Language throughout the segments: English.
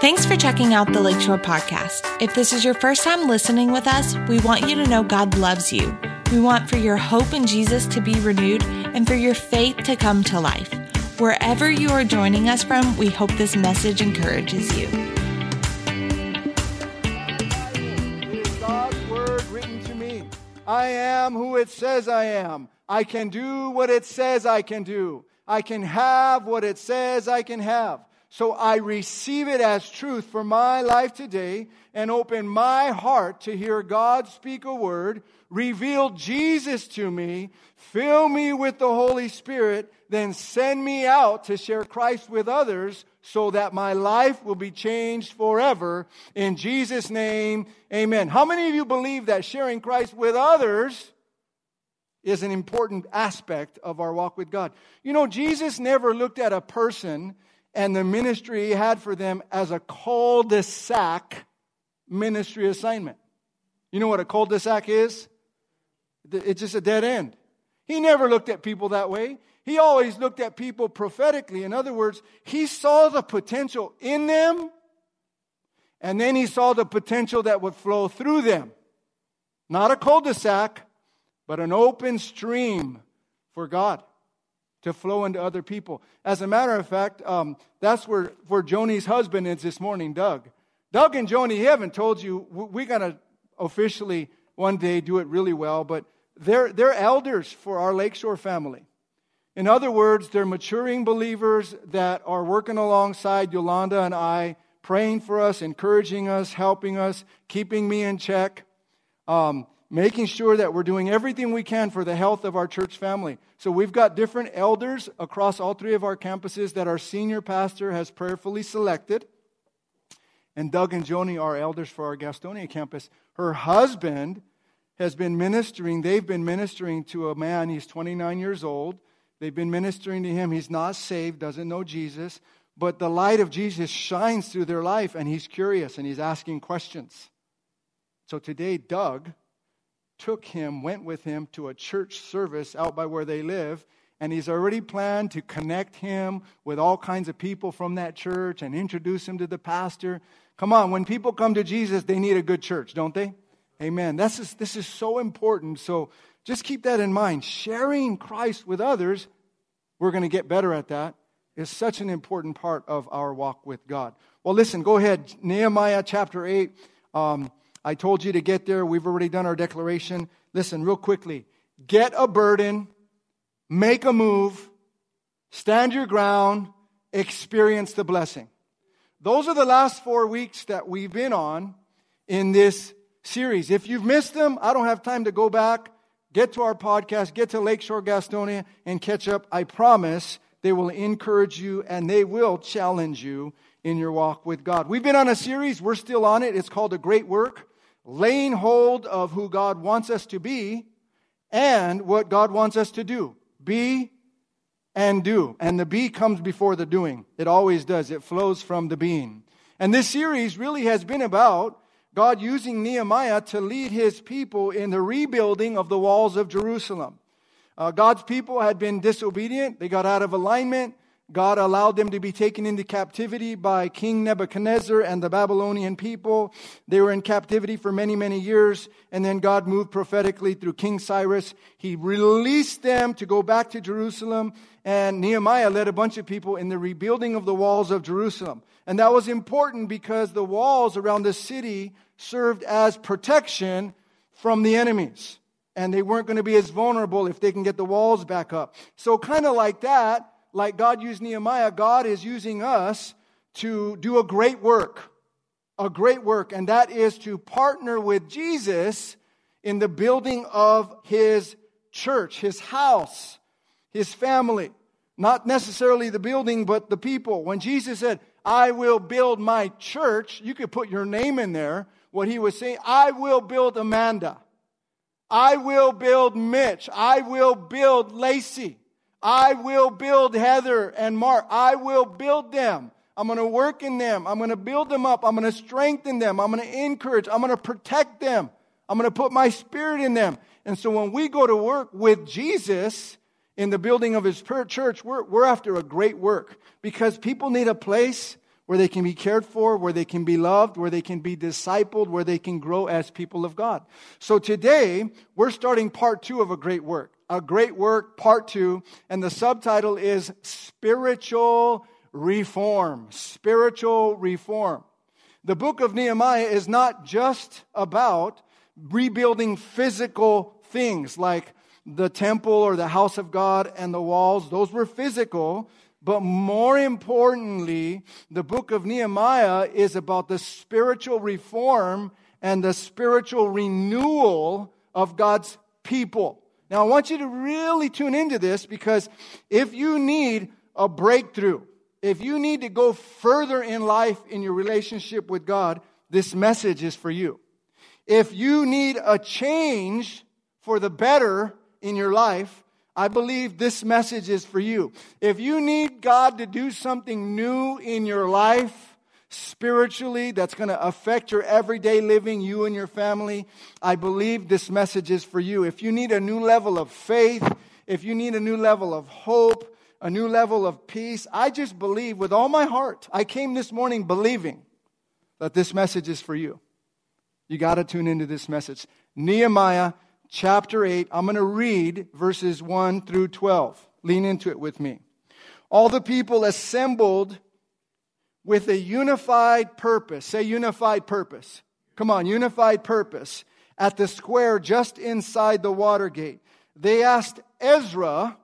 Thanks for checking out the Lakeshore Podcast. If this is your first time listening with us, we want you to know God loves you. We want for your hope in Jesus to be renewed and for your faith to come to life. Wherever you are joining us from, we hope this message encourages you. God's word written to me. I am who it says I am. I can do what it says I can do. I can have what it says I can have. So I receive it as truth for my life today and open my heart to hear God speak a word, reveal Jesus to me, fill me with the Holy Spirit, then send me out to share Christ with others so that my life will be changed forever. In Jesus' name, amen. How many of you believe that sharing Christ with others is an important aspect of our walk with God? You know, Jesus never looked at a person and the ministry he had for them as a cul de sac ministry assignment. You know what a cul de sac is? It's just a dead end. He never looked at people that way. He always looked at people prophetically. In other words, he saw the potential in them, and then he saw the potential that would flow through them. Not a cul de sac, but an open stream for God to flow into other people. As a matter of fact, um, that's where, where Joni's husband is this morning, Doug. Doug and Joni, haven't told you, we're going to officially one day do it really well, but they're, they're elders for our Lakeshore family. In other words, they're maturing believers that are working alongside Yolanda and I, praying for us, encouraging us, helping us, keeping me in check. Um, making sure that we're doing everything we can for the health of our church family. So we've got different elders across all three of our campuses that our senior pastor has prayerfully selected. And Doug and Joni are elders for our Gastonia campus. Her husband has been ministering. They've been ministering to a man. He's 29 years old. They've been ministering to him. He's not saved, doesn't know Jesus, but the light of Jesus shines through their life, and he's curious and he's asking questions. So today, Doug took him, went with him to a church service out by where they live, and he's already planned to connect him with all kinds of people from that church and introduce him to the pastor. Come on, when people come to Jesus, they need a good church, don't they? Amen. This is, this is so important. So just keep that in mind. Sharing Christ with others, we're going to get better at that, is such an important part of our walk with God. Well, listen, go ahead. Nehemiah chapter 8. Um, I told you to get there. We've already done our declaration. Listen, real quickly get a burden, make a move, stand your ground, experience the blessing. Those are the last four weeks that we've been on in this series. If you've missed them, I don't have time to go back. Get to our podcast, get to Lakeshore Gastonia, and catch up. I promise they will encourage you and they will challenge you in your walk with God. We've been on a series, we're still on it. It's called A Great Work laying hold of who God wants us to be and what God wants us to do. Be and do. And the be comes before the doing. It always does. It flows from the being. And this series really has been about God using Nehemiah to lead his people in the rebuilding of the walls of Jerusalem. Uh, God's people had been disobedient. They got out of alignment. God allowed them to be taken into captivity by King Nebuchadnezzar and the Babylonian people. They were in captivity for many, many years. And then God moved prophetically through King Cyrus. He released them to go back to Jerusalem. And Nehemiah led a bunch of people in the rebuilding of the walls of Jerusalem. And that was important because the walls around the city served as protection from the enemies. And they weren't going to be as vulnerable if they can get the walls back up. So kind of like that, like God used Nehemiah, God is using us to do a great work. A great work, and that is to partner with Jesus in the building of his church, his house, his family. Not necessarily the building, but the people. When Jesus said, I will build my church, you could put your name in there. What he was saying, I will build Amanda. I will build Mitch. I will build Lacey. I will build Heather and Mark. I will build them. I'm going to work in them. I'm going to build them up. I'm going to strengthen them. I'm going to encourage. I'm going to protect them. I'm going to put my spirit in them. And so when we go to work with Jesus in the building of his church, we're, we're after a great work because people need a place where they can be cared for, where they can be loved, where they can be discipled, where they can grow as people of God. So today, we're starting part two of a great work. A great work, part two, and the subtitle is Spiritual Reform. Spiritual Reform. The book of Nehemiah is not just about rebuilding physical things like the temple or the house of God and the walls. Those were physical. But more importantly, the book of Nehemiah is about the spiritual reform and the spiritual renewal of God's people. Now, I want you to really tune into this because if you need a breakthrough, if you need to go further in life in your relationship with God, this message is for you. If you need a change for the better in your life, I believe this message is for you. If you need God to do something new in your life, spiritually, that's going to affect your everyday living, you and your family, I believe this message is for you. If you need a new level of faith, if you need a new level of hope, a new level of peace, I just believe with all my heart. I came this morning believing that this message is for you. You got to tune into this message. Nehemiah chapter 8. I'm going to read verses 1 through 12. Lean into it with me. All the people assembled with a unified purpose. Say unified purpose. Come on, unified purpose. At the square just inside the water gate. They asked Ezra,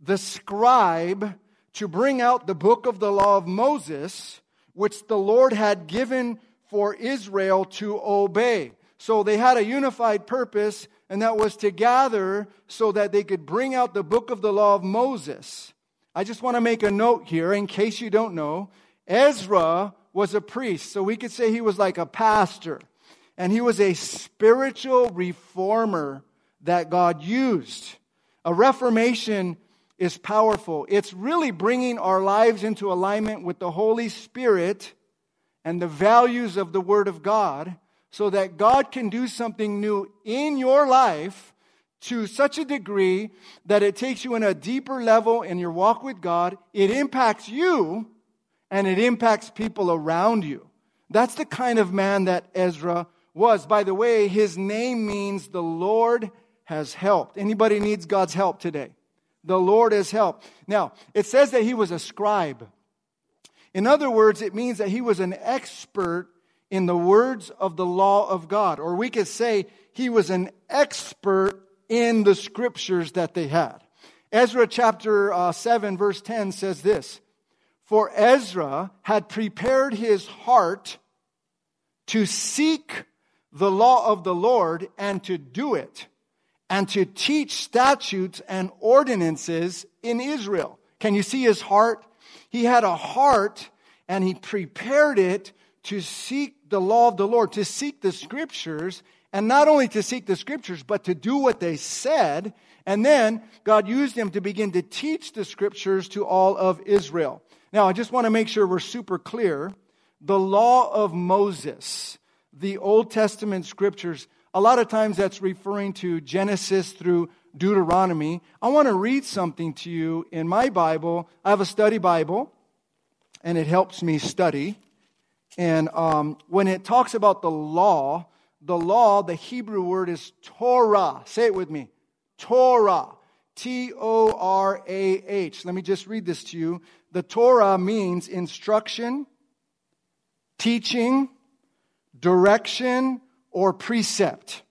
the scribe, to bring out the book of the law of Moses, which the Lord had given for Israel to obey. So they had a unified purpose and that was to gather so that they could bring out the book of the law of Moses. I just want to make a note here in case you don't know. Ezra was a priest, so we could say he was like a pastor. And he was a spiritual reformer that God used. A reformation is powerful. It's really bringing our lives into alignment with the Holy Spirit and the values of the Word of God so that God can do something new in your life to such a degree that it takes you in a deeper level in your walk with God. It impacts you and it impacts people around you. That's the kind of man that Ezra was. By the way, his name means the Lord has helped. Anybody needs God's help today? The Lord has helped. Now, it says that he was a scribe. In other words, it means that he was an expert in the words of the law of God. Or we could say he was an expert in the scriptures that they had. Ezra chapter uh, 7, verse 10 says this For Ezra had prepared his heart to seek the law of the Lord and to do it, and to teach statutes and ordinances in Israel. Can you see his heart? He had a heart and he prepared it to seek the law of the Lord, to seek the scriptures, and not only to seek the scriptures, but to do what they said. And then God used him to begin to teach the scriptures to all of Israel. Now, I just want to make sure we're super clear. The law of Moses, the Old Testament scriptures, a lot of times that's referring to Genesis through Deuteronomy. I want to read something to you in my Bible. I have a study Bible, and it helps me study. And um, when it talks about the law, the law, the Hebrew word is Torah. Say it with me Torah. T O R A H. Let me just read this to you. The Torah means instruction, teaching, direction, or precept.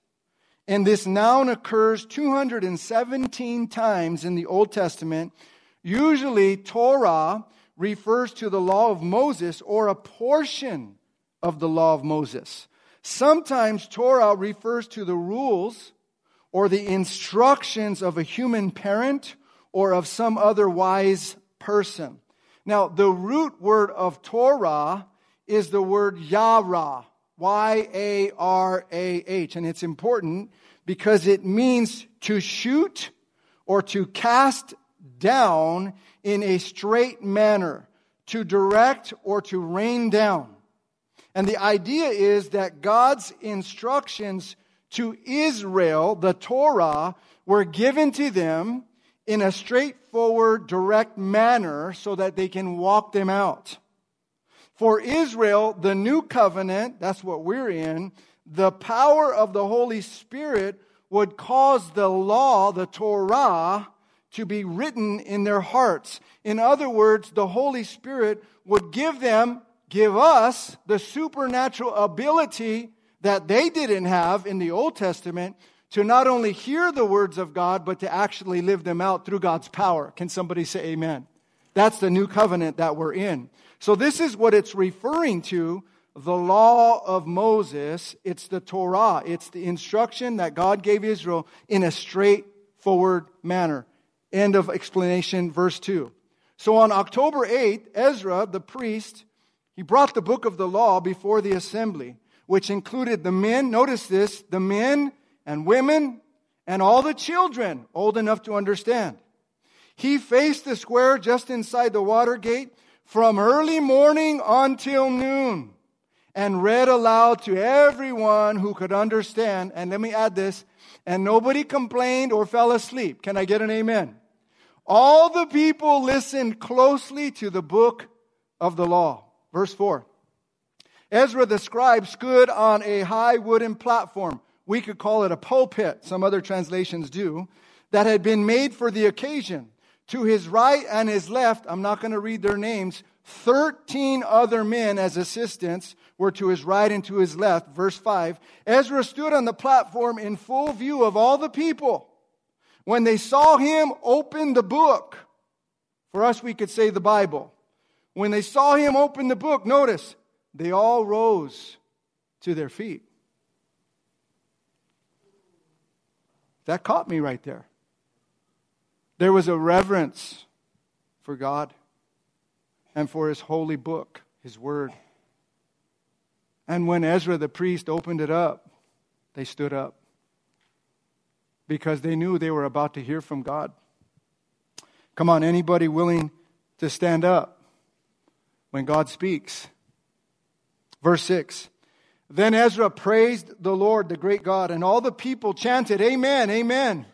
And this noun occurs 217 times in the Old Testament. Usually, Torah refers to the law of Moses or a portion of the law of Moses. Sometimes Torah refers to the rules or the instructions of a human parent or of some other wise person. Now, the root word of Torah is the word Yara, Y A R A H. And it's important because it means to shoot or to cast down in a straight manner, to direct or to rain down. And the idea is that God's instructions to Israel, the Torah, were given to them in a straightforward, direct manner so that they can walk them out. For Israel, the new covenant, that's what we're in, the power of the Holy Spirit would cause the law, the Torah, to be written in their hearts. In other words, the Holy Spirit would give them, give us, the supernatural ability that they didn't have in the Old Testament to not only hear the words of God, but to actually live them out through God's power. Can somebody say amen? That's the new covenant that we're in. So this is what it's referring to the law of Moses. It's the Torah. It's the instruction that God gave Israel in a straightforward manner. End of explanation, verse 2. So on October 8th, Ezra, the priest, he brought the book of the law before the assembly, which included the men, notice this, the men and women and all the children old enough to understand. He faced the square just inside the water gate from early morning until noon and read aloud to everyone who could understand. And let me add this, and nobody complained or fell asleep. Can I get an amen? All the people listened closely to the book of the law. Verse 4. Ezra the scribe stood on a high wooden platform. We could call it a pulpit, some other translations do, that had been made for the occasion. To his right and his left, I'm not going to read their names, 13 other men as assistants were to his right and to his left. Verse 5. Ezra stood on the platform in full view of all the people. When they saw him open the book, for us we could say the Bible. When they saw him open the book, notice, they all rose to their feet. That caught me right there. There was a reverence for God and for his holy book, his word. And when Ezra the priest opened it up, they stood up because they knew they were about to hear from God. Come on, anybody willing to stand up when God speaks? Verse 6 Then Ezra praised the Lord, the great God, and all the people chanted, Amen, Amen,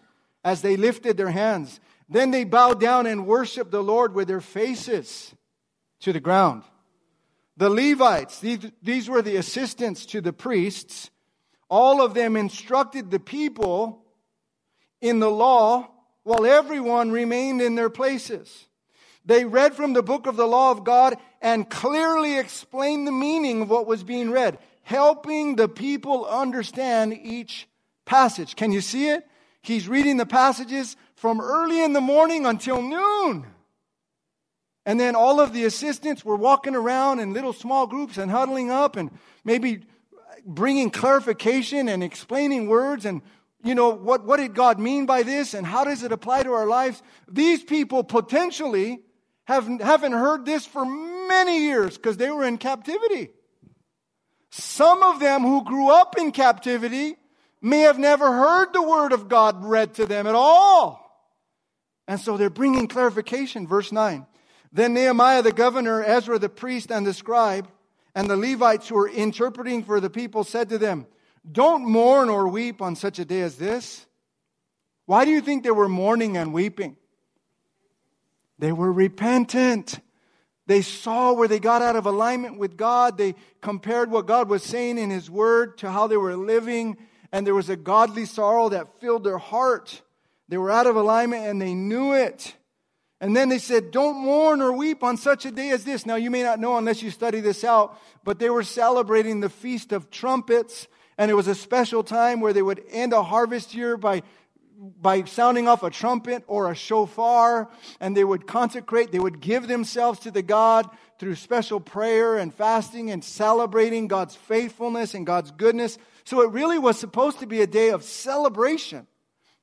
as they lifted their hands. Then they bowed down and worshiped the Lord with their faces to the ground. The Levites, these, these were the assistants to the priests, all of them instructed the people in the law while everyone remained in their places. They read from the book of the law of God and clearly explained the meaning of what was being read, helping the people understand each passage. Can you see it? He's reading the passages from early in the morning until noon. And then all of the assistants were walking around in little small groups and huddling up and maybe bringing clarification and explaining words and you know, what, what did God mean by this and how does it apply to our lives? These people potentially have, haven't heard this for many years because they were in captivity. Some of them who grew up in captivity may have never heard the word of God read to them at all. And so they're bringing clarification. Verse 9. Then Nehemiah the governor, Ezra the priest and the scribe, and the Levites who were interpreting for the people said to them, don't mourn or weep on such a day as this. Why do you think they were mourning and weeping? They were repentant. They saw where they got out of alignment with God. They compared what God was saying in His Word to how they were living, and there was a godly sorrow that filled their heart. They were out of alignment and they knew it. And then they said, Don't mourn or weep on such a day as this. Now, you may not know unless you study this out, but they were celebrating the Feast of Trumpets. And it was a special time where they would end a harvest year by, by sounding off a trumpet or a shofar. And they would consecrate, they would give themselves to the God through special prayer and fasting and celebrating God's faithfulness and God's goodness. So it really was supposed to be a day of celebration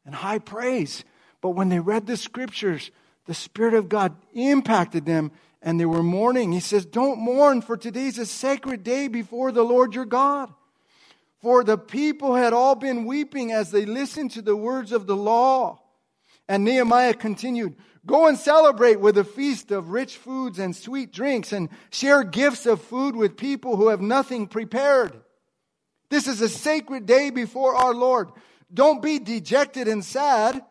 and high praise. But when they read the scriptures, the Spirit of God impacted them and they were mourning. He says, Don't mourn, for today's a sacred day before the Lord your God. For the people had all been weeping as they listened to the words of the law. And Nehemiah continued, Go and celebrate with a feast of rich foods and sweet drinks and share gifts of food with people who have nothing prepared. This is a sacred day before our Lord. Don't be dejected and sad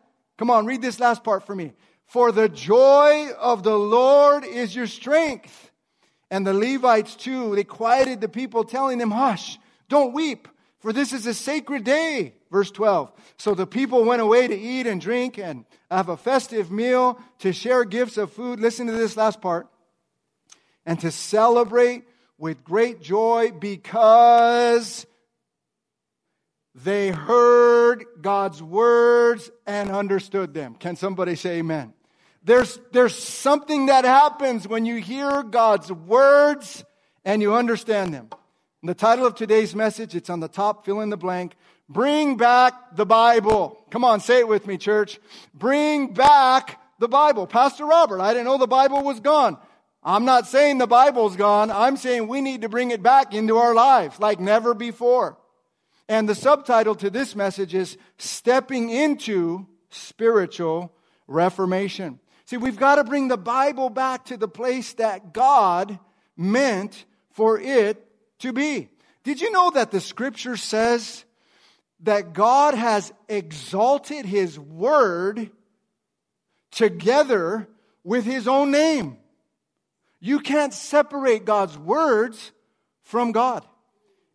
Come on, read this last part for me. For the joy of the Lord is your strength. And the Levites too, they quieted the people, telling them, Hush, don't weep, for this is a sacred day. Verse 12. So the people went away to eat and drink and have a festive meal, to share gifts of food. Listen to this last part. And to celebrate with great joy because they heard God's words and understood them. Can somebody say amen? There's, there's something that happens when you hear God's words and you understand them. And the title of today's message, it's on the top, fill in the blank. Bring back the Bible. Come on, say it with me, church. Bring back the Bible. Pastor Robert, I didn't know the Bible was gone. I'm not saying the Bible's gone. I'm saying we need to bring it back into our lives like never before. And the subtitle to this message is Stepping into Spiritual Reformation. See, we've got to bring the Bible back to the place that God meant for it to be. Did you know that the scripture says that God has exalted his word together with his own name? You can't separate God's words from God.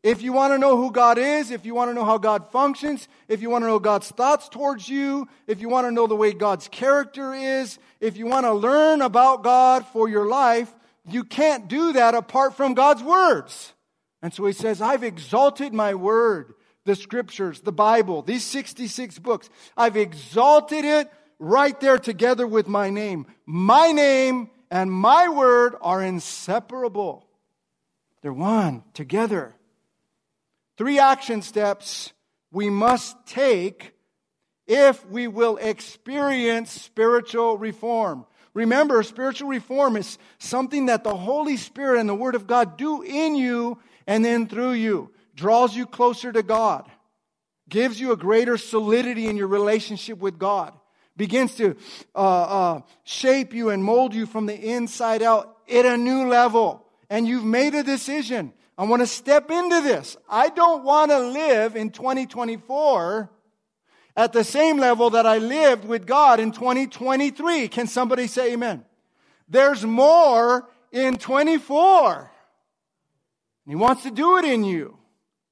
If you want to know who God is, if you want to know how God functions, if you want to know God's thoughts towards you, if you want to know the way God's character is, if you want to learn about God for your life, you can't do that apart from God's words. And so he says, I've exalted my word, the scriptures, the Bible, these 66 books. I've exalted it right there together with my name. My name and my word are inseparable. They're one together. Three action steps we must take if we will experience spiritual reform. Remember, spiritual reform is something that the Holy Spirit and the Word of God do in you and then through you, draws you closer to God, gives you a greater solidity in your relationship with God begins to uh, uh, shape you and mold you from the inside out at a new level. And you've made a decision. I want to step into this. I don't want to live in 2024 at the same level that I lived with God in 2023. Can somebody say amen? There's more in 24. He wants to do it in you.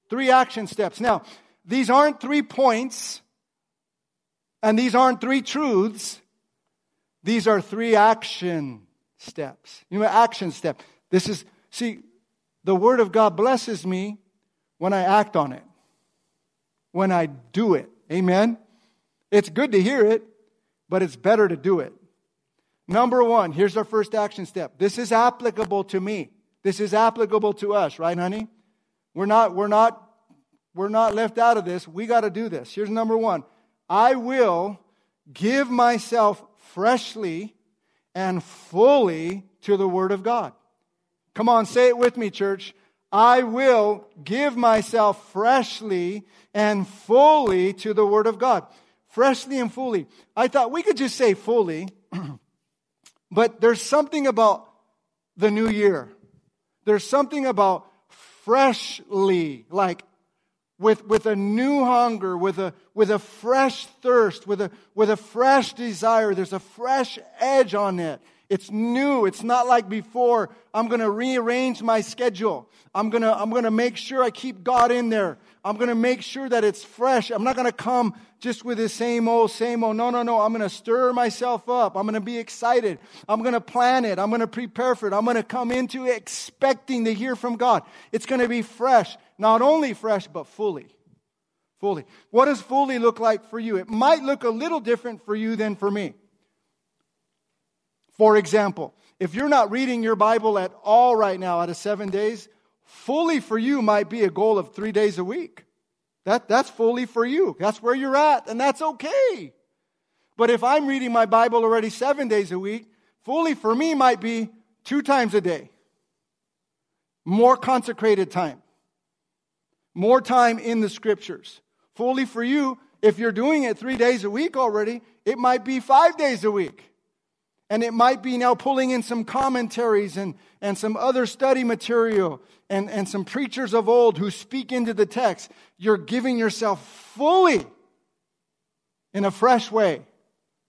Three action steps. Now, these aren't three points. And these aren't three truths, these are three action steps. You know, action step. This is, see, the Word of God blesses me when I act on it, when I do it. Amen? It's good to hear it, but it's better to do it. Number one, here's our first action step. This is applicable to me. This is applicable to us, right, honey? We're not, we're not, we're not left out of this. We got to do this. Here's number one. I will give myself freshly and fully to the Word of God. Come on, say it with me, church. I will give myself freshly and fully to the Word of God. Freshly and fully. I thought we could just say fully, but there's something about the new year. There's something about freshly, like with, with a new hunger, with a, with a fresh thirst, with a, with a fresh desire. There's a fresh edge on it. It's new. It's not like before. I'm going to rearrange my schedule. I'm going to, I'm going to make sure I keep God in there. I'm going to make sure that it's fresh. I'm not going to come just with the same old, same old. No, no, no. I'm going to stir myself up. I'm going to be excited. I'm going to plan it. I'm going to prepare for it. I'm going to come into expecting to hear from God. It's going to be fresh. Not only fresh, but fully. Fully. What does fully look like for you? It might look a little different for you than for me. For example, if you're not reading your Bible at all right now out of seven days, fully for you might be a goal of three days a week. That, that's fully for you. That's where you're at, and that's okay. But if I'm reading my Bible already seven days a week, fully for me might be two times a day. More consecrated time. More time in the scriptures. Fully for you, if you're doing it three days a week already, it might be five days a week. And it might be now pulling in some commentaries and, and some other study material and, and some preachers of old who speak into the text. You're giving yourself fully in a fresh way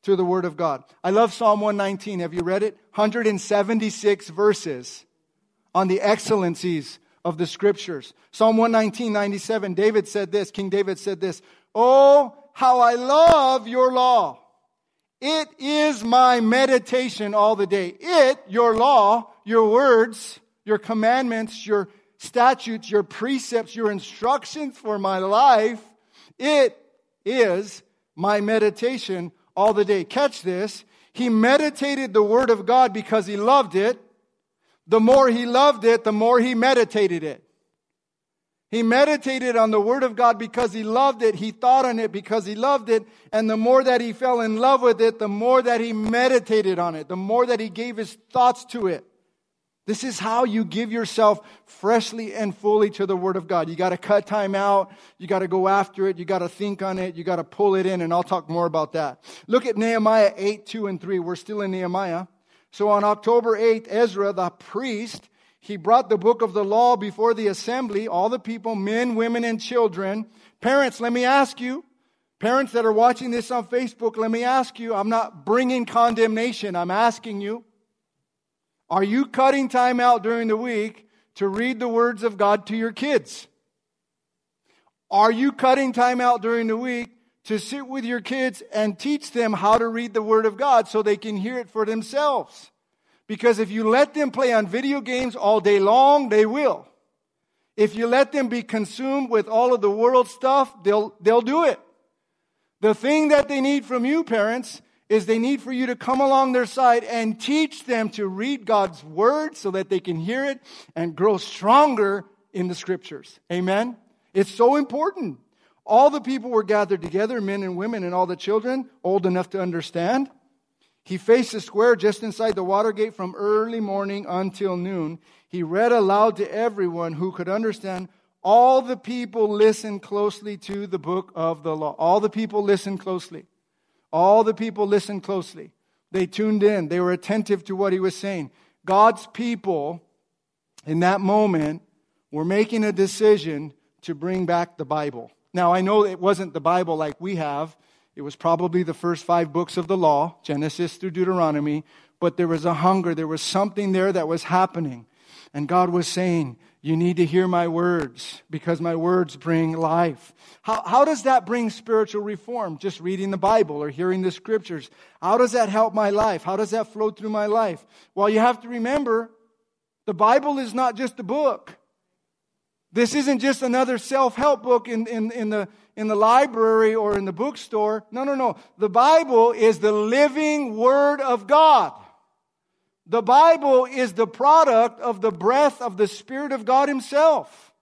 to the Word of God. I love Psalm 119. Have you read it? 176 verses on the excellencies of the Scriptures. Psalm 119, 97, David said this, King David said this, Oh, how I love your law. It is my meditation all the day. It, your law, your words, your commandments, your statutes, your precepts, your instructions for my life, it is my meditation all the day. Catch this. He meditated the Word of God because he loved it. The more he loved it, the more he meditated it. He meditated on the Word of God because he loved it. He thought on it because he loved it. And the more that he fell in love with it, the more that he meditated on it, the more that he gave his thoughts to it. This is how you give yourself freshly and fully to the Word of God. You got to cut time out. You got to go after it. You got to think on it. You got to pull it in, and I'll talk more about that. Look at Nehemiah 8, 2 and 3. We're still in Nehemiah. So on October 8th, Ezra, the priest, he brought the book of the law before the assembly, all the people, men, women, and children. Parents, let me ask you, parents that are watching this on Facebook, let me ask you, I'm not bringing condemnation. I'm asking you, are you cutting time out during the week to read the words of God to your kids? Are you cutting time out during the week to sit with your kids and teach them how to read the Word of God so they can hear it for themselves? Because if you let them play on video games all day long, they will. If you let them be consumed with all of the world stuff, they'll, they'll do it. The thing that they need from you, parents, is they need for you to come along their side and teach them to read God's word so that they can hear it and grow stronger in the scriptures. Amen? It's so important. All the people were gathered together, men and women and all the children, old enough to understand. He faced the square just inside the water gate from early morning until noon. He read aloud to everyone who could understand. All the people listened closely to the book of the law. All the people listened closely. All the people listened closely. They tuned in. They were attentive to what he was saying. God's people, in that moment, were making a decision to bring back the Bible. Now, I know it wasn't the Bible like we have. It was probably the first five books of the law, Genesis through Deuteronomy, but there was a hunger. There was something there that was happening. And God was saying, You need to hear my words because my words bring life. How, how does that bring spiritual reform? Just reading the Bible or hearing the scriptures. How does that help my life? How does that flow through my life? Well, you have to remember the Bible is not just a book. This isn't just another self help book in, in, in, the, in the library or in the bookstore. No, no, no. The Bible is the living Word of God. The Bible is the product of the breath of the Spirit of God Himself.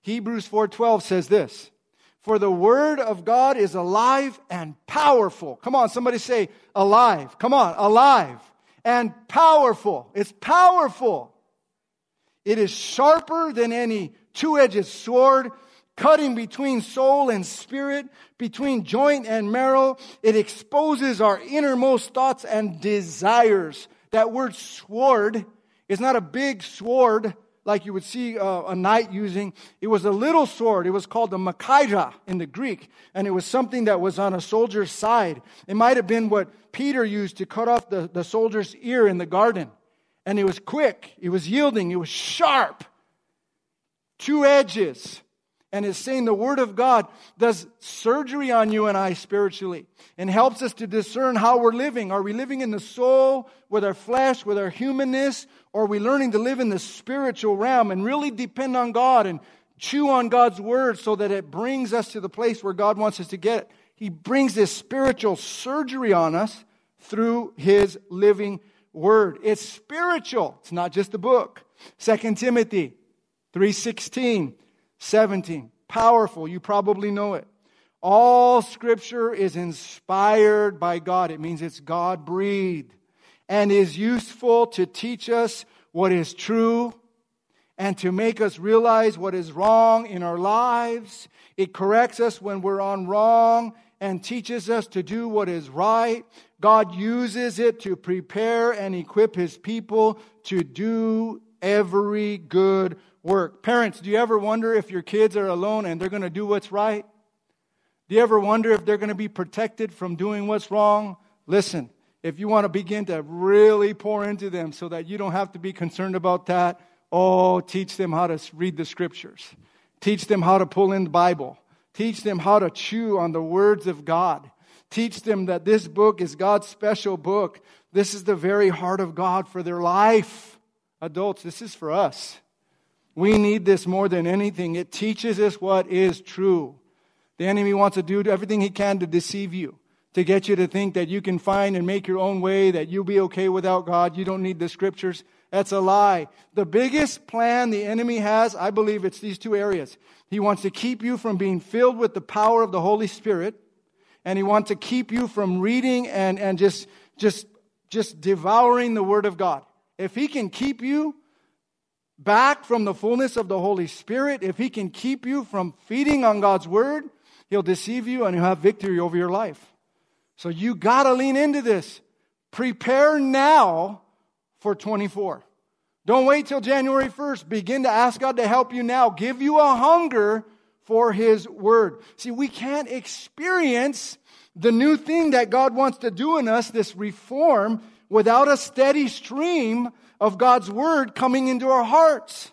Hebrews 4:12 says this, "For the word of God is alive and powerful." Come on, somebody say alive. Come on, alive and powerful. It's powerful. It is sharper than any two-edged sword, cutting between soul and spirit, between joint and marrow. It exposes our innermost thoughts and desires. That word sword is not a big sword like you would see uh, a knight using. It was a little sword. It was called the Machaira in the Greek, and it was something that was on a soldier's side. It might have been what Peter used to cut off the, the soldier's ear in the garden. And it was quick, it was yielding, it was sharp. Two edges and is saying the Word of God does surgery on you and I spiritually and helps us to discern how we're living. Are we living in the soul with our flesh, with our humanness, or are we learning to live in the spiritual realm and really depend on God and chew on God's Word so that it brings us to the place where God wants us to get? He brings this spiritual surgery on us through His living Word. It's spiritual. It's not just a book. Second Timothy 316 17. Powerful. You probably know it. All scripture is inspired by God. It means it's God breathed and is useful to teach us what is true and to make us realize what is wrong in our lives. It corrects us when we're on wrong and teaches us to do what is right. God uses it to prepare and equip his people to do every good work. Parents, do you ever wonder if your kids are alone and they're going to do what's right? Do you ever wonder if they're going to be protected from doing what's wrong? Listen, if you want to begin to really pour into them so that you don't have to be concerned about that, oh, teach them how to read the scriptures. Teach them how to pull in the Bible. Teach them how to chew on the words of God. Teach them that this book is God's special book. This is the very heart of God for their life. Adults, this is for us. We need this more than anything. It teaches us what is true. The enemy wants to do everything he can to deceive you, to get you to think that you can find and make your own way, that you'll be okay without God. You don't need the scriptures. That's a lie. The biggest plan the enemy has, I believe it's these two areas. He wants to keep you from being filled with the power of the Holy Spirit, and he wants to keep you from reading and, and just, just, just devouring the Word of God. If he can keep you back from the fullness of the Holy Spirit, if He can keep you from feeding on God's Word, He'll deceive you and He'll have victory over your life. So you got to lean into this. Prepare now for 24. Don't wait till January 1st. Begin to ask God to help you now. Give you a hunger for His Word. See, we can't experience the new thing that God wants to do in us, this reform, without a steady stream of God's Word coming into our hearts.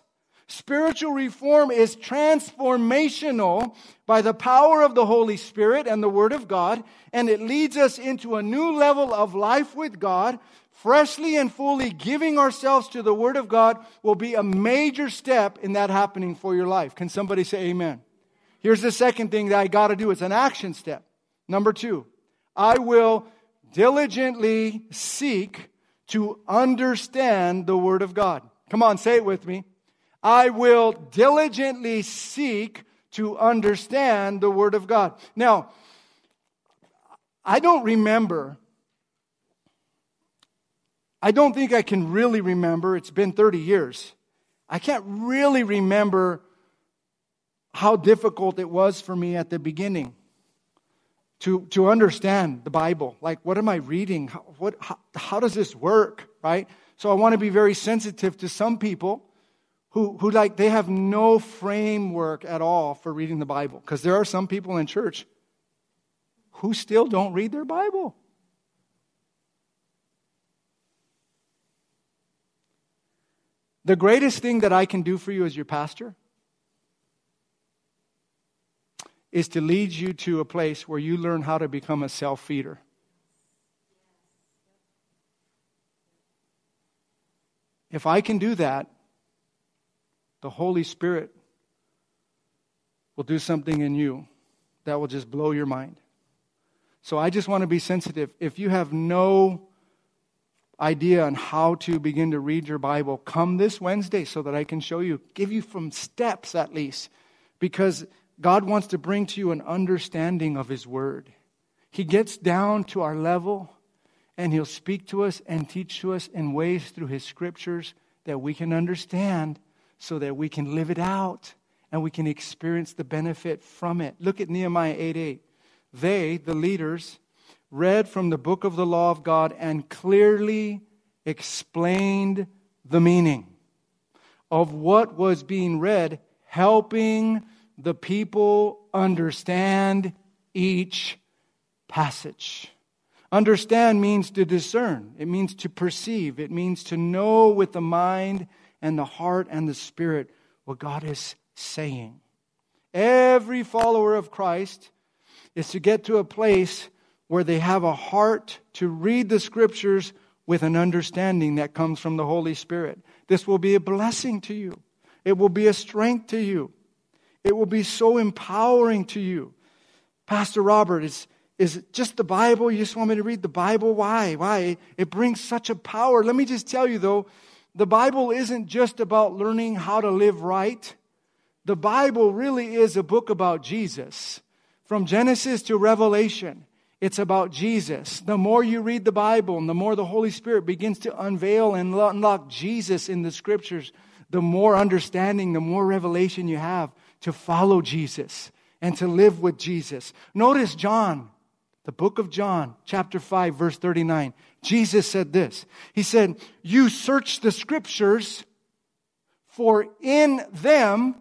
Spiritual reform is transformational by the power of the Holy Spirit and the Word of God, and it leads us into a new level of life with God. Freshly and fully giving ourselves to the Word of God will be a major step in that happening for your life. Can somebody say amen? Here's the second thing that I got to do it's an action step. Number two, I will diligently seek to understand the Word of God. Come on, say it with me. I will diligently seek to understand the Word of God. Now, I don't remember. I don't think I can really remember. It's been 30 years. I can't really remember how difficult it was for me at the beginning to, to understand the Bible. Like, what am I reading? How, what, how, how does this work, right? So I want to be very sensitive to some people who, who like, they have no framework at all for reading the Bible. Because there are some people in church who still don't read their Bible. The greatest thing that I can do for you as your pastor is to lead you to a place where you learn how to become a self feeder. If I can do that, the Holy Spirit will do something in you that will just blow your mind. So I just want to be sensitive. If you have no idea on how to begin to read your Bible, come this Wednesday so that I can show you, give you some steps at least. Because God wants to bring to you an understanding of His Word. He gets down to our level and He'll speak to us and teach to us in ways through His scriptures that we can understand so that we can live it out and we can experience the benefit from it. Look at Nehemiah 8 8. They, the leaders, read from the book of the law of God and clearly explained the meaning of what was being read, helping the people understand each passage. Understand means to discern, it means to perceive, it means to know with the mind and the heart and the spirit what God is saying. Every follower of Christ is to get to a place where they have a heart to read the scriptures with an understanding that comes from the Holy Spirit. This will be a blessing to you, it will be a strength to you. It will be so empowering to you. Pastor Robert, is, is it just the Bible? You just want me to read the Bible? Why? Why? It brings such a power. Let me just tell you, though, the Bible isn't just about learning how to live right. The Bible really is a book about Jesus. From Genesis to Revelation, it's about Jesus. The more you read the Bible and the more the Holy Spirit begins to unveil and unlock Jesus in the scriptures, the more understanding, the more revelation you have to follow Jesus and to live with Jesus. Notice John, the book of John, chapter 5, verse 39. Jesus said this He said, You search the scriptures, for in them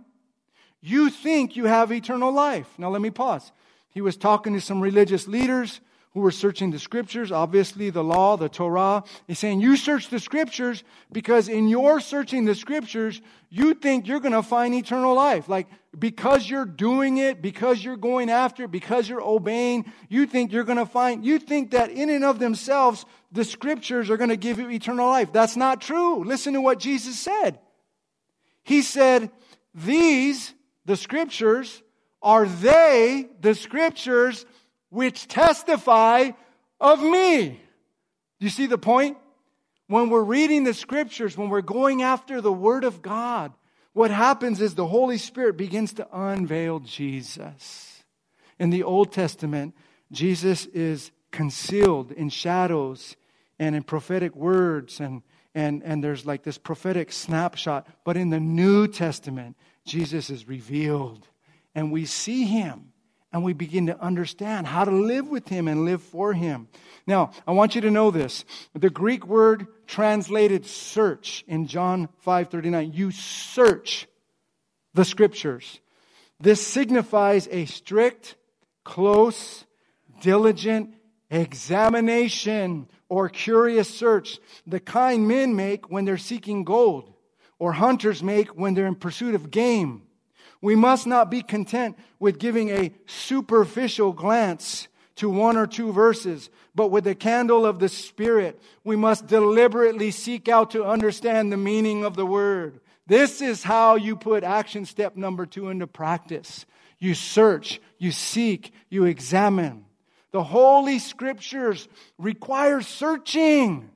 you think you have eternal life. Now let me pause. He was talking to some religious leaders who were searching the scriptures, obviously the law, the Torah. He's saying, you search the scriptures because in your searching the scriptures, you think you're going to find eternal life. Like, because you're doing it, because you're going after it, because you're obeying, you think you're going to find, you think that in and of themselves, the scriptures are going to give you eternal life. That's not true. Listen to what Jesus said. He said, these, the scriptures, are they, the scriptures, which testify of me. You see the point? When we're reading the scriptures, when we're going after the word of God, what happens is the Holy Spirit begins to unveil Jesus. In the Old Testament, Jesus is concealed in shadows and in prophetic words, and, and, and there's like this prophetic snapshot. But in the New Testament, Jesus is revealed, and we see him and we begin to understand how to live with him and live for him. Now, I want you to know this. The Greek word translated search in John 5:39, you search the scriptures. This signifies a strict, close, diligent examination or curious search, the kind men make when they're seeking gold or hunters make when they're in pursuit of game. We must not be content with giving a superficial glance to one or two verses, but with the candle of the Spirit, we must deliberately seek out to understand the meaning of the word. This is how you put action step number two into practice. You search, you seek, you examine. The Holy Scriptures require searching.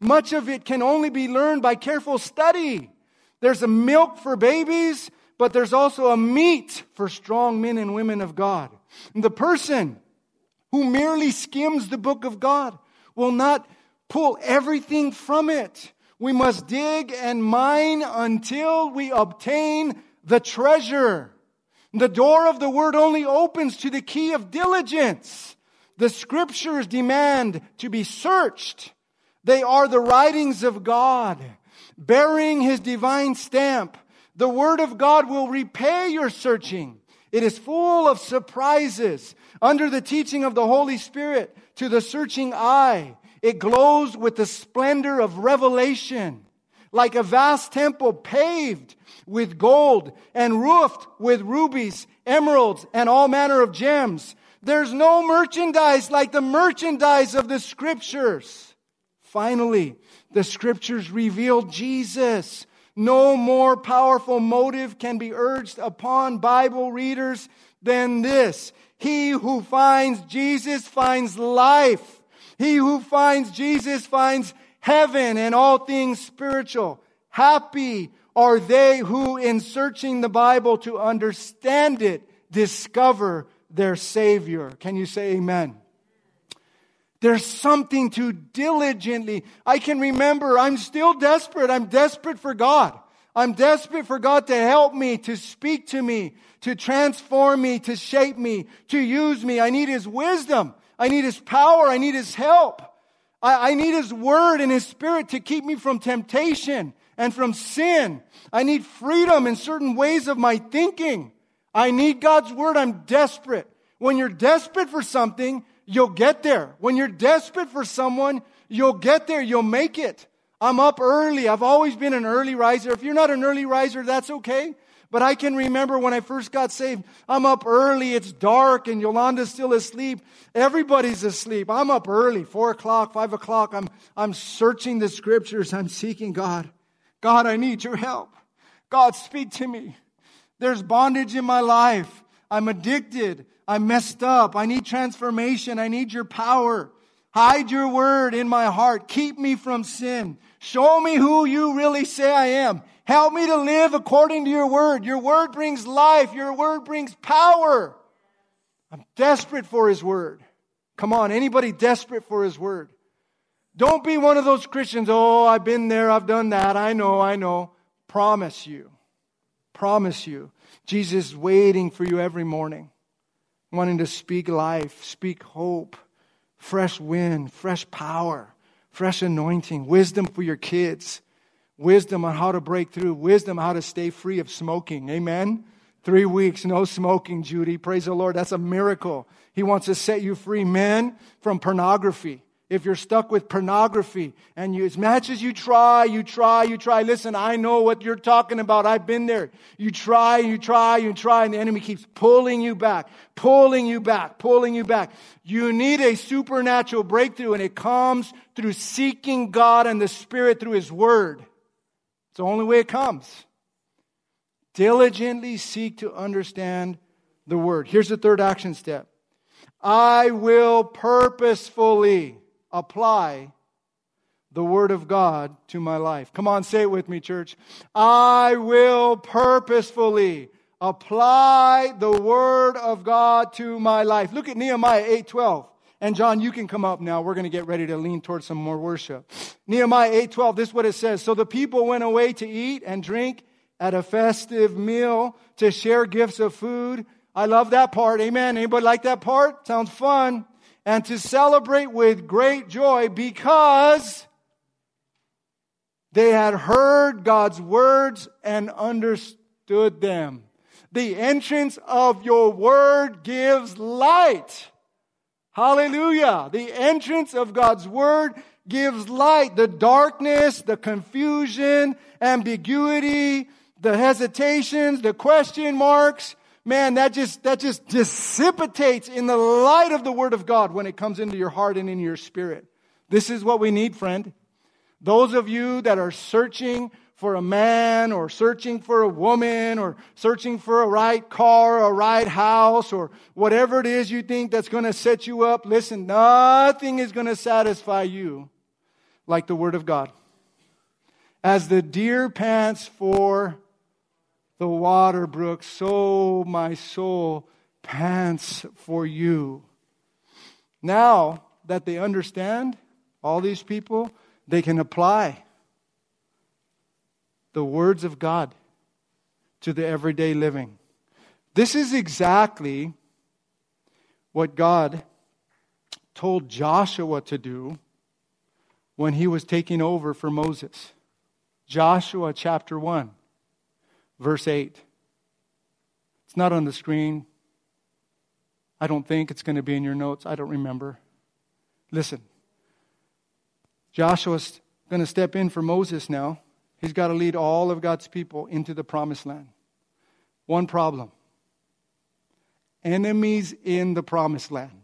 Much of it can only be learned by careful study. There's a milk for babies but there's also a meat for strong men and women of God. And the person who merely skims the book of God will not pull everything from it. We must dig and mine until we obtain the treasure. The door of the word only opens to the key of diligence. The scriptures demand to be searched. They are the writings of God, bearing his divine stamp the Word of God will repay your searching. It is full of surprises. Under the teaching of the Holy Spirit, to the searching eye, it glows with the splendor of revelation, like a vast temple paved with gold and roofed with rubies, emeralds, and all manner of gems. There's no merchandise like the merchandise of the scriptures. Finally, the scriptures reveal Jesus no more powerful motive can be urged upon Bible readers than this. He who finds Jesus finds life. He who finds Jesus finds heaven and all things spiritual. Happy are they who, in searching the Bible to understand it, discover their Savior. Can you say amen? There's something to diligently. I can remember I'm still desperate. I'm desperate for God. I'm desperate for God to help me, to speak to me, to transform me, to shape me, to use me. I need His wisdom. I need His power. I need His help. I, I need His word and His spirit to keep me from temptation and from sin. I need freedom in certain ways of my thinking. I need God's word. I'm desperate. When you're desperate for something, you'll get there. When you're desperate for someone, you'll get there. You'll make it. I'm up early. I've always been an early riser. If you're not an early riser, that's okay. But I can remember when I first got saved, I'm up early, it's dark, and Yolanda's still asleep. Everybody's asleep. I'm up early, four o'clock, five o'clock. I'm, I'm searching the scriptures. I'm seeking God. God, I need your help. God, speak to me. There's bondage in my life. I'm addicted. I'm messed up. I need transformation. I need your power. Hide your word in my heart. Keep me from sin. Show me who you really say I am. Help me to live according to your word. Your word brings life. Your word brings power. I'm desperate for his word. Come on, anybody desperate for his word? Don't be one of those Christians, oh, I've been there, I've done that, I know, I know. Promise you. Promise you. Jesus is waiting for you every morning wanting to speak life, speak hope, fresh wind, fresh power, fresh anointing, wisdom for your kids, wisdom on how to break through, wisdom how to stay free of smoking. Amen? Three weeks, no smoking, Judy. Praise the Lord. That's a miracle. He wants to set you free, men, from pornography if you're stuck with pornography and you, as much as you try, you try, you try. Listen, I know what you're talking about. I've been there. You try, you try, you try, and the enemy keeps pulling you back, pulling you back, pulling you back. You need a supernatural breakthrough, and it comes through seeking God and the Spirit through His Word. It's the only way it comes. Diligently seek to understand the Word. Here's the third action step I will purposefully apply the Word of God to my life. Come on, say it with me, church. I will purposefully apply the Word of God to my life. Look at Nehemiah 8:12. And John, you can come up now. We're going to get ready to lean towards some more worship. Nehemiah 8:12, this is what it says. So the people went away to eat and drink at a festive meal to share gifts of food. I love that part. Amen. Anybody like that part? Sounds fun and to celebrate with great joy because they had heard God's words and understood them. The entrance of your word gives light. Hallelujah. The entrance of God's word gives light. The darkness, the confusion, ambiguity, the hesitations, the question marks, man, that just, that just dissipates in the light of the Word of God when it comes into your heart and into your spirit. This is what we need, friend. Those of you that are searching for a man or searching for a woman or searching for a right car a right house or whatever it is you think that's going to set you up, listen, nothing is going to satisfy you like the Word of God. As the deer pants for the water brook, so my soul pants for you. Now that they understand, all these people, they can apply the words of God to the everyday living. This is exactly what God told Joshua to do when he was taking over for Moses. Joshua chapter 1 verse 8. It's not on the screen. I don't think it's going to be in your notes. I don't remember. Listen. Joshua's going to step in for Moses now. He's got to lead all of God's people into the promised land. One problem enemies in the promised land.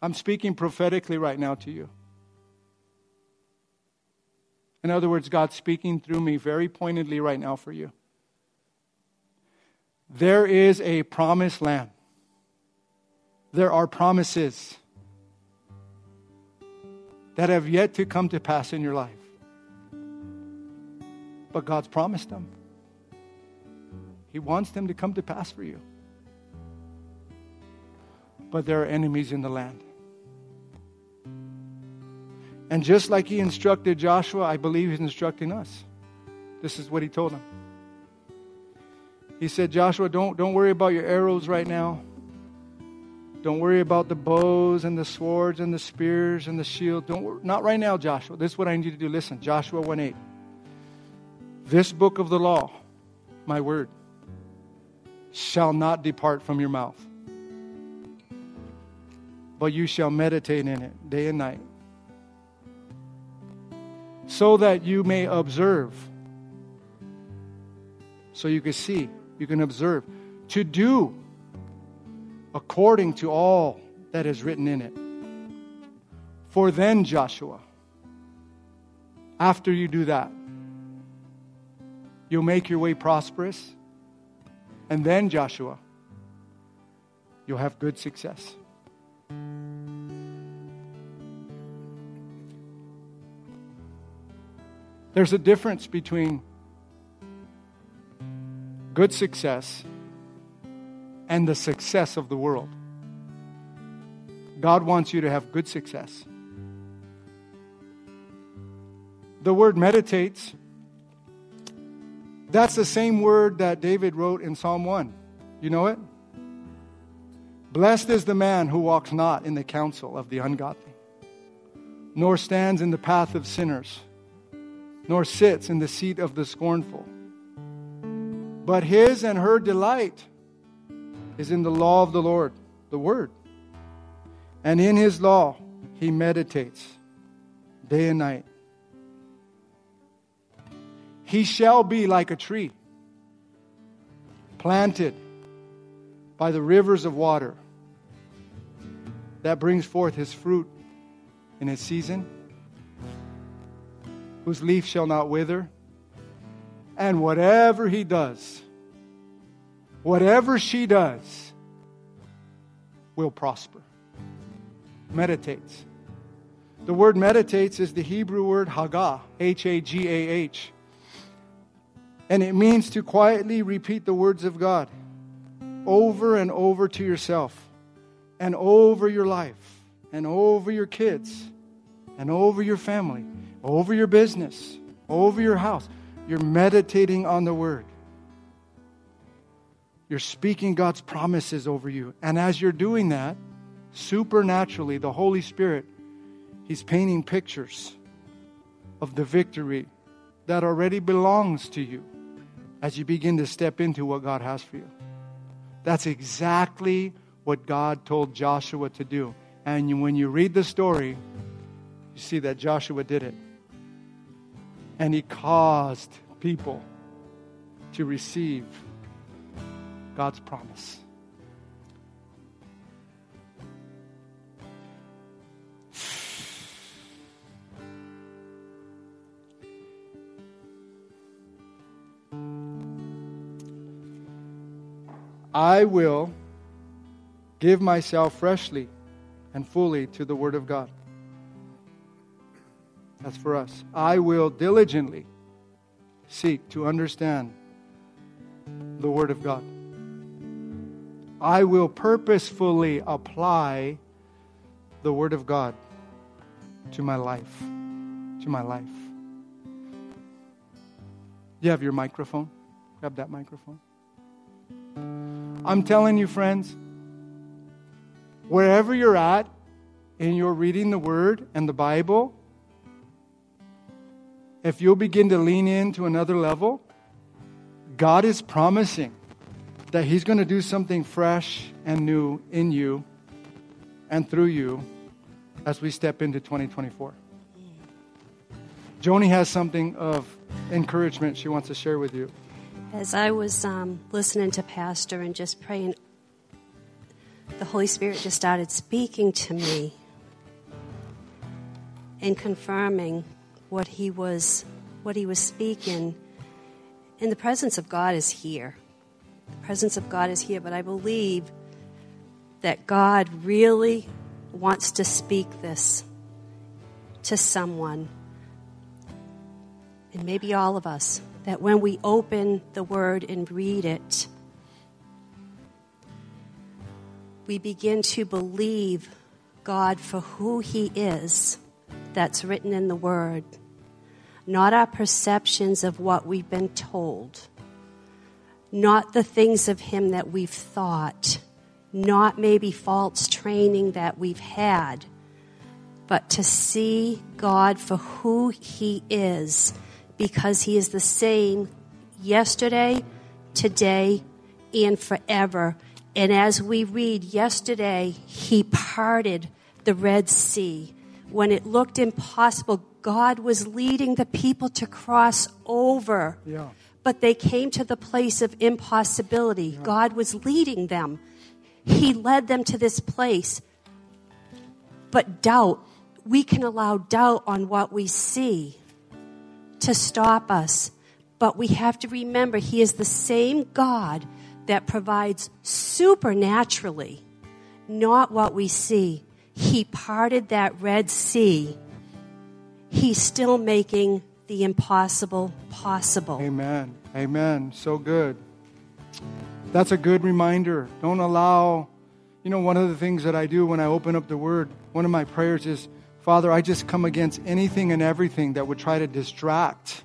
I'm speaking prophetically right now to you. In other words, God's speaking through me very pointedly right now for you. There is a promised land. There are promises that have yet to come to pass in your life. But God's promised them. He wants them to come to pass for you. But there are enemies in the land. And just like he instructed Joshua, I believe he's instructing us. This is what he told him. He said, Joshua, don't, don't worry about your arrows right now. Don't worry about the bows and the swords and the spears and the shield. Don't worry, not right now, Joshua. This is what I need you to do. Listen, Joshua 1 8. This book of the law, my word, shall not depart from your mouth, but you shall meditate in it day and night so that you may observe. So you can see, you can observe. To do according to all that is written in it. For then, Joshua, after you do that, you'll make your way prosperous. And then, Joshua, you'll have good success. There's a difference between good success and the success of the world. God wants you to have good success. The word meditates, that's the same word that David wrote in Psalm 1. You know it? Blessed is the man who walks not in the counsel of the ungodly, nor stands in the path of sinners nor sits in the seat of the scornful. But his and her delight is in the law of the Lord, the Word. And in his law he meditates day and night. He shall be like a tree planted by the rivers of water that brings forth his fruit in his season, whose leaf shall not wither. And whatever he does, whatever she does, will prosper. Meditates. The word meditates is the Hebrew word hagah, H A G A H. And it means to quietly repeat the words of God over and over to yourself, and over your life, and over your kids, and over your family, over your business, over your house. You're meditating on the word. You're speaking God's promises over you. And as you're doing that, supernaturally, the Holy Spirit, He's painting pictures of the victory that already belongs to you as you begin to step into what God has for you. That's exactly what God told Joshua to do. And when you read the story, you see that Joshua did it. And he caused people to receive God's promise. I will give myself freshly and fully to the Word of God. That's for us. I will diligently seek to understand the Word of God. I will purposefully apply the Word of God to my life. To my life. You have your microphone? Grab that microphone. I'm telling you, friends, wherever you're at in your reading the Word and the Bible, if you'll begin to lean in to another level, God is promising that He's going to do something fresh and new in you and through you as we step into 2024. Joni has something of encouragement she wants to share with you. As I was um, listening to Pastor and just praying, the Holy Spirit just started speaking to me and confirming what he was what he was speaking. And the presence of God is here. The presence of God is here, but I believe that God really wants to speak this to someone, and maybe all of us that when we open the Word and read it, we begin to believe God for who He is that's written in the Word, not our perceptions of what we've been told, not the things of Him that we've thought, not maybe false training that we've had, but to see God for who He is because he is the same yesterday, today, and forever. And as we read yesterday, he parted the Red Sea. When it looked impossible, God was leading the people to cross over. Yeah. But they came to the place of impossibility. Yeah. God was leading them. He led them to this place. But doubt, we can allow doubt on what we see to stop us. But we have to remember He is the same God that provides supernaturally, not what we see. He parted that Red Sea. He's still making the impossible possible. Amen. Amen. So good. That's a good reminder. Don't allow, you know, one of the things that I do when I open up the Word, one of my prayers is, Father, I just come against anything and everything that would try to distract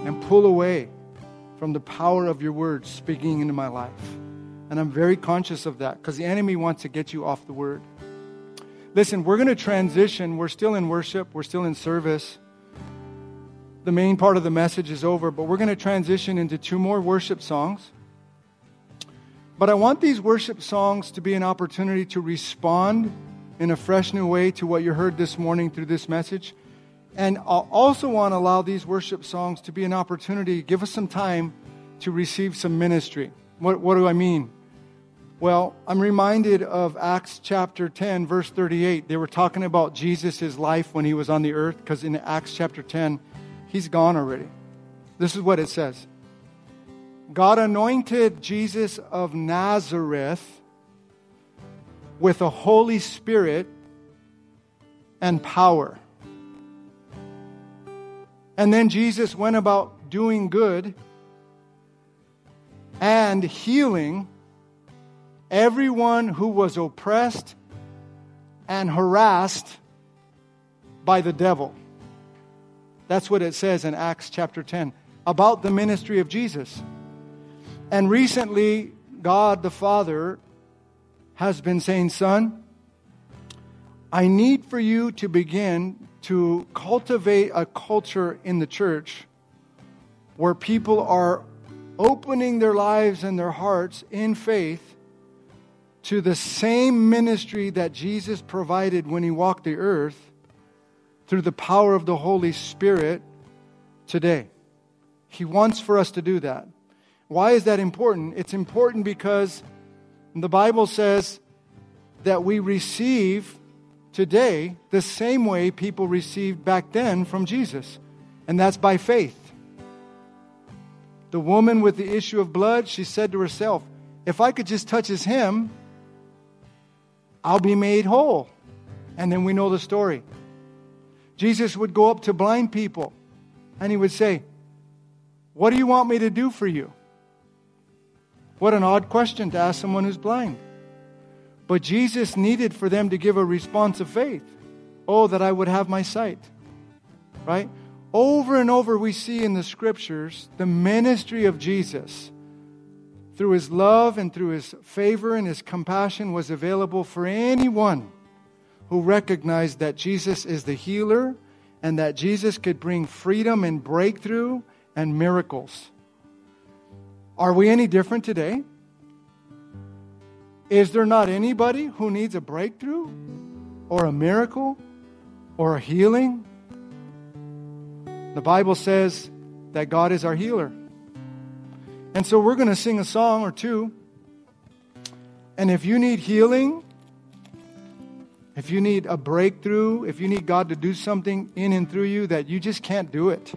and pull away from the power of your Word speaking into my life. And I'm very conscious of that because the enemy wants to get you off the word. Listen, we're going to transition. We're still in worship, we're still in service. the main part of the message is over, but we're going to transition into two more worship songs. But I want these worship songs to be an opportunity to respond in a fresh new way to what you heard this morning through this message. And I also want to allow these worship songs to be an opportunity, give us some time to receive some ministry. What, what do I mean? Well, I'm reminded of Acts chapter 10, verse 38. They were talking about Jesus' life when he was on the earth, because in Acts chapter 10, he's gone already. This is what it says God anointed Jesus of Nazareth with a Holy Spirit and power. And then Jesus went about doing good and healing everyone who was oppressed and harassed by the devil. That's what it says in Acts chapter 10 about the ministry of Jesus. And recently, God the Father has been saying, Son, I need for you to begin to cultivate a culture in the church where people are opening their lives and their hearts in faith to the same ministry that Jesus provided when he walked the earth through the power of the Holy Spirit today. He wants for us to do that. Why is that important? It's important because the Bible says that we receive today the same way people received back then from Jesus, and that's by faith. The woman with the issue of blood, she said to herself, If I could just touch his hem, I'll be made whole. And then we know the story. Jesus would go up to blind people and he would say, What do you want me to do for you? What an odd question to ask someone who's blind. But Jesus needed for them to give a response of faith. Oh, that I would have my sight. Right? Over and over, we see in the scriptures the ministry of Jesus through his love and through his favor and his compassion was available for anyone who recognized that Jesus is the healer and that Jesus could bring freedom and breakthrough and miracles. Are we any different today? Is there not anybody who needs a breakthrough or a miracle or a healing? The Bible says that God is our healer. And so we're going to sing a song or two. And if you need healing, if you need a breakthrough, if you need God to do something in and through you that you just can't do it,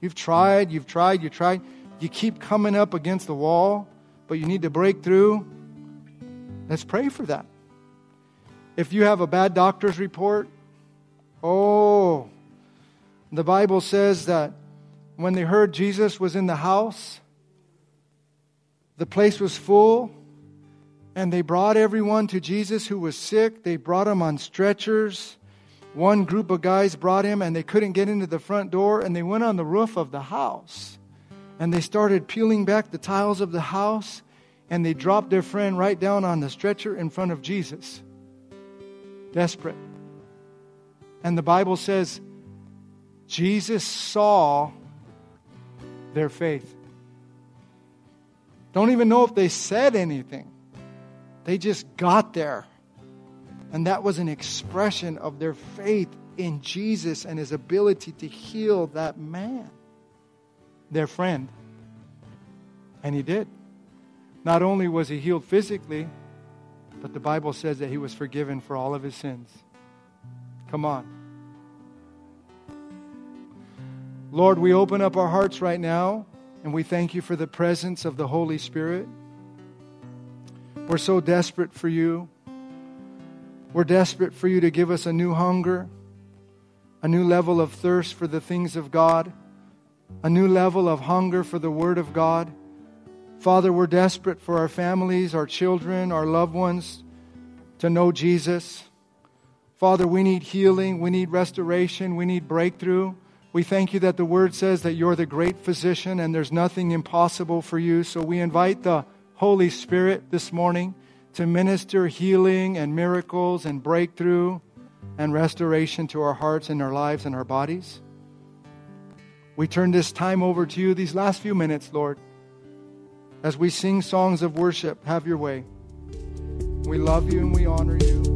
you've tried, you've tried, you tried, you keep coming up against the wall, but you need to break through, let's pray for that. If you have a bad doctor's report, oh, the Bible says that when they heard Jesus was in the house, the place was full, and they brought everyone to Jesus who was sick. They brought him on stretchers. One group of guys brought him, and they couldn't get into the front door, and they went on the roof of the house and they started peeling back the tiles of the house and they dropped their friend right down on the stretcher in front of Jesus. Desperate. And the Bible says Jesus saw their faith. Don't even know if they said anything. They just got there. And that was an expression of their faith in Jesus and his ability to heal that man their friend. And he did. Not only was he healed physically, but the Bible says that he was forgiven for all of his sins. Come on. Lord, we open up our hearts right now and we thank you for the presence of the Holy Spirit. We're so desperate for you. We're desperate for you to give us a new hunger, a new level of thirst for the things of God a new level of hunger for the Word of God. Father, we're desperate for our families, our children, our loved ones to know Jesus. Father, we need healing, we need restoration, we need breakthrough. We thank you that the Word says that you're the great physician and there's nothing impossible for you. So we invite the Holy Spirit this morning to minister healing and miracles and breakthrough and restoration to our hearts and our lives and our bodies. We turn this time over to you, these last few minutes, Lord. As we sing songs of worship, have your way. We love you and we honor you.